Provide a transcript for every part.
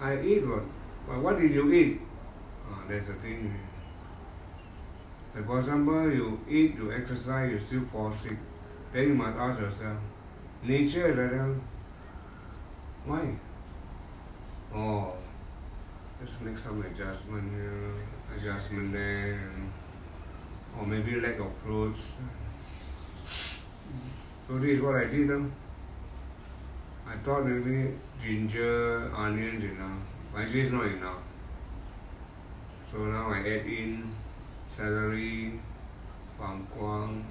I eat what? But what did you eat? Ah, that's the thing. Like for example, you eat, you exercise, you still fall sick. Then you must ask yourself, nature is like. Why? Oh, let's make some adjustment here, adjustment there, or maybe lack of fruits. So this is what I did. Huh? I thought maybe ginger, onions enough. But actually it's not enough. So now I add in celery, bangkuang,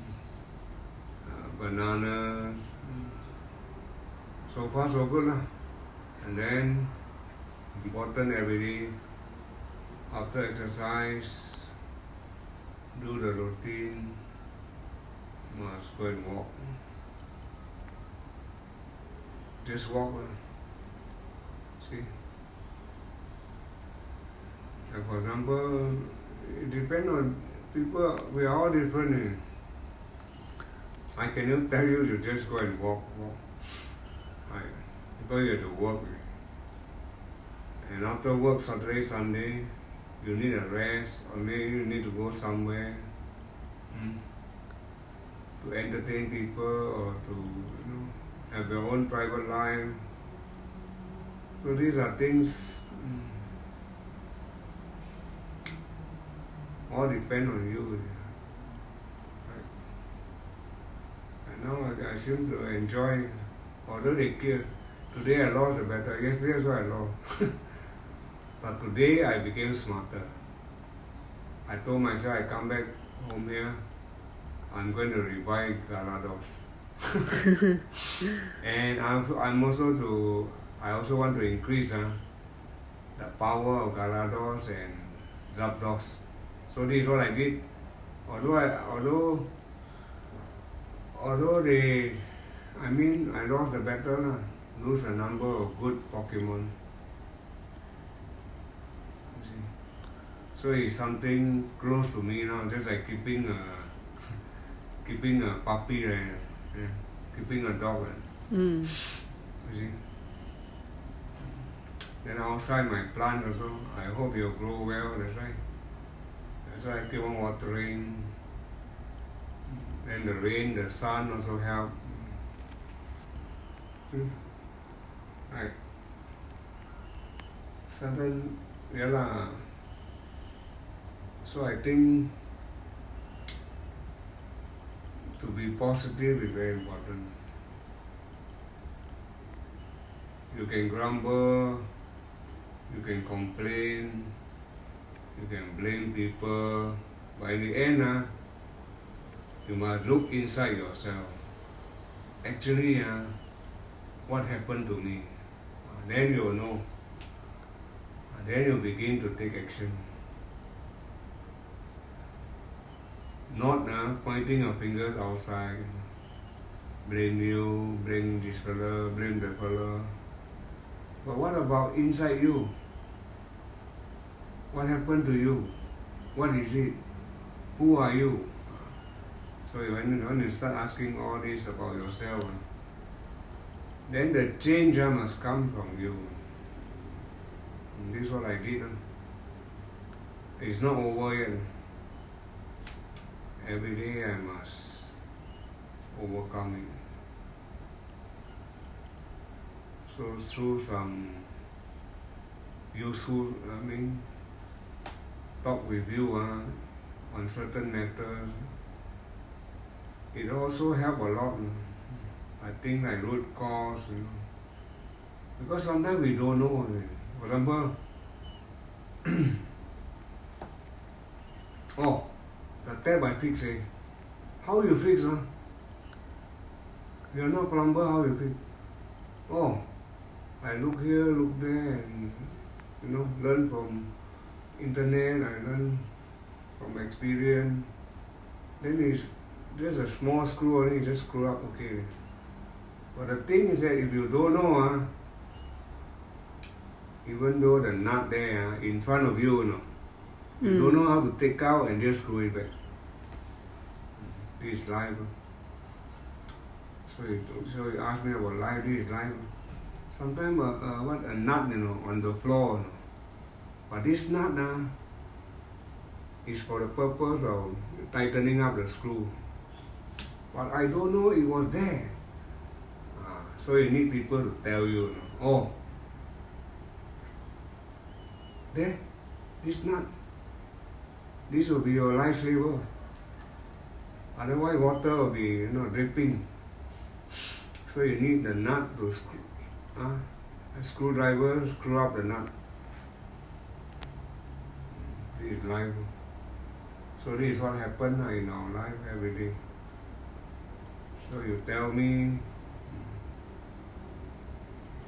uh, bananas. So far so good lah. And then important every day after exercise, do the routine, must go and walk. Just walk. lah. See? Like for example, it depends on people, we are all different. eh. I cannot tell you to just go and walk, walk. I, because you have to work. eh. And after work, Saturday, Sunday, you need a rest, or maybe you need to go somewhere mm, to entertain people or to you know have your own private life. So these are things all depend on you. Right? And now I, I seem to enjoy, although they kill. Today I lost a battle. Yesterday also I lost. but today I became smarter. I told myself I come back home here, I'm going to revive Galados. and I'm, I'm also to, I also want to increase uh, the power of Galados and Zapdos. So this is what I did. Although I, although although they, I mean I lost the battle, lah, lose a number of good Pokemon. So it's something close to me now, just like keeping a keeping a puppy, like, yeah, keeping a dog. Mm. You see. Then outside my plant also, I hope you'll grow well, that's why. That's why I keep on watering. Then the rain, the sun also help. See? Right. Certain, yeah lah. So I think to be positive is very important. You can grumble, you can complain, you can blame people, but in the end, uh, you must look inside yourself. Actually, uh, what happened to me? Uh, then you will know. Uh, then you begin to take action. Not uh, pointing your fingers outside. Blame you, blame this fellow, blame that fellow. But what about inside you? What happened to you? What is it? Who are you? So when, when you start asking all this about yourself, then the change uh, must come from you. And this is what I did. uh. It's not over yet. Every day I must overcome it. So through some useful, I mean, talk with you uh, on certain matters, it also help a lot. I think like root cause, you know. Because sometimes we don't know. eh. For example, oh, the tap I fix, eh? How you fix, huh? You're not plumber, how you fix? Oh, I look here, look there, and you know, learn from internet. I learn from experience. Then it's just a small screw only, just screw up, okay. But the thing is that if you don't know, ah, even though the nut there ah, in front of you, you know, you Mm. don't know how to take out and just screw it back. This is life. So you, so you ask me about life, this is life. sometimes uh, uh, what a nut, you know, on the floor. You know. But this nut uh, is for the purpose of tightening up the screw. But I don't know it was there. Uh, so you need people to tell you, you know, oh, there, this nut, this will be your lifesaver. Otherwise water will be you know dripping. So you need the nut to screw, uh, a screwdriver screw up the nut. This is life. So this is what happen uh, in our life every day. So you tell me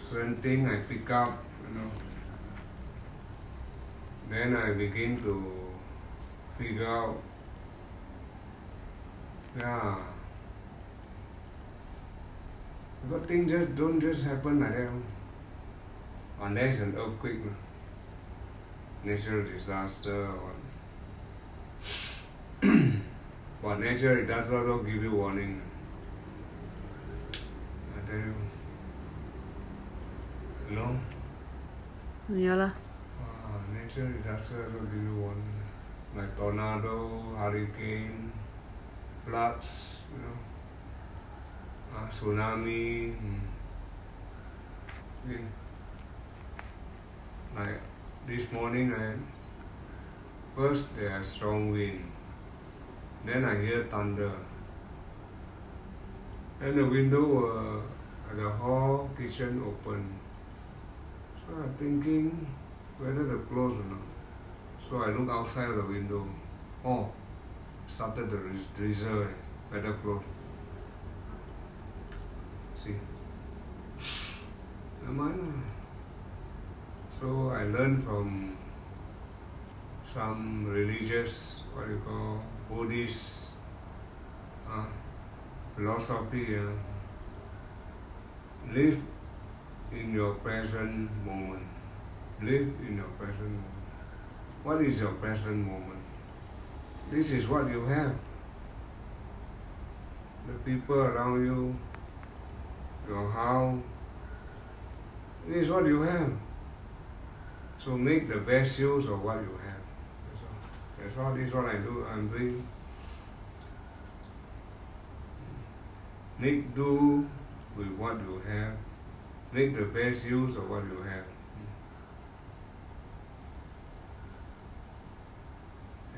certain thing I pick up, you know. Then I begin to figure out, yeah. Because things just don't just happen like that. Unless an earthquake, natural disaster, or but nature it does also give you warning. I tell you. You know? Ja lah. Ah, nature disaster also give you warning. Like tornado, hurricane, floods, you know. Uh, tsunami. Mm. See? Like this morning, I first there are strong wind, then I hear thunder. Then the window uh, the hall kitchen open. So I'm thinking whether to close or not. So I look outside the window. Oh, started the drizzle. Better close. See. Mind. lah. So I learned from some religious, what you call, Buddhist uh, philosophy. Uh, live in your present moment. Live in your present moment. What is your present moment? This is what you have. The people around you, your house, this is what you have. So make the best use of what you have. That's all. That's all. This is what I do. I'm doing. Make do with what you have. Make the best use of what you have.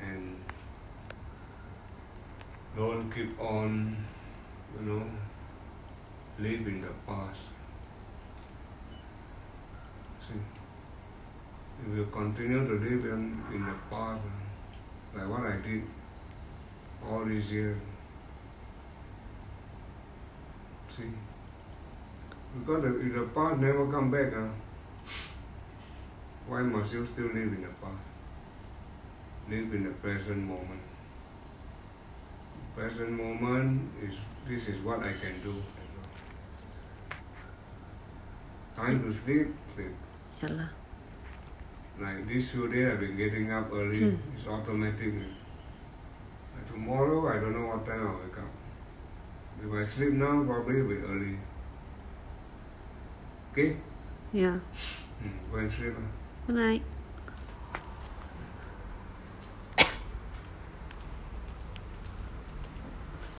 And don't keep on, you know, live in the past. See, if you continue to live in, in the past, like what I did all these years, see, because the, the past never come back, uh, why must you still live in the past? Live in the present moment. Present moment is this is what I can do. Time to sleep, sleep. Ja. Like this few days I've been getting up early. Hmm. It's automatic. Like tomorrow I don't know what time I'll wake up. If I sleep now, probably it'll be early. Okay? Yeah. Hmm. Go and sleep. Good night.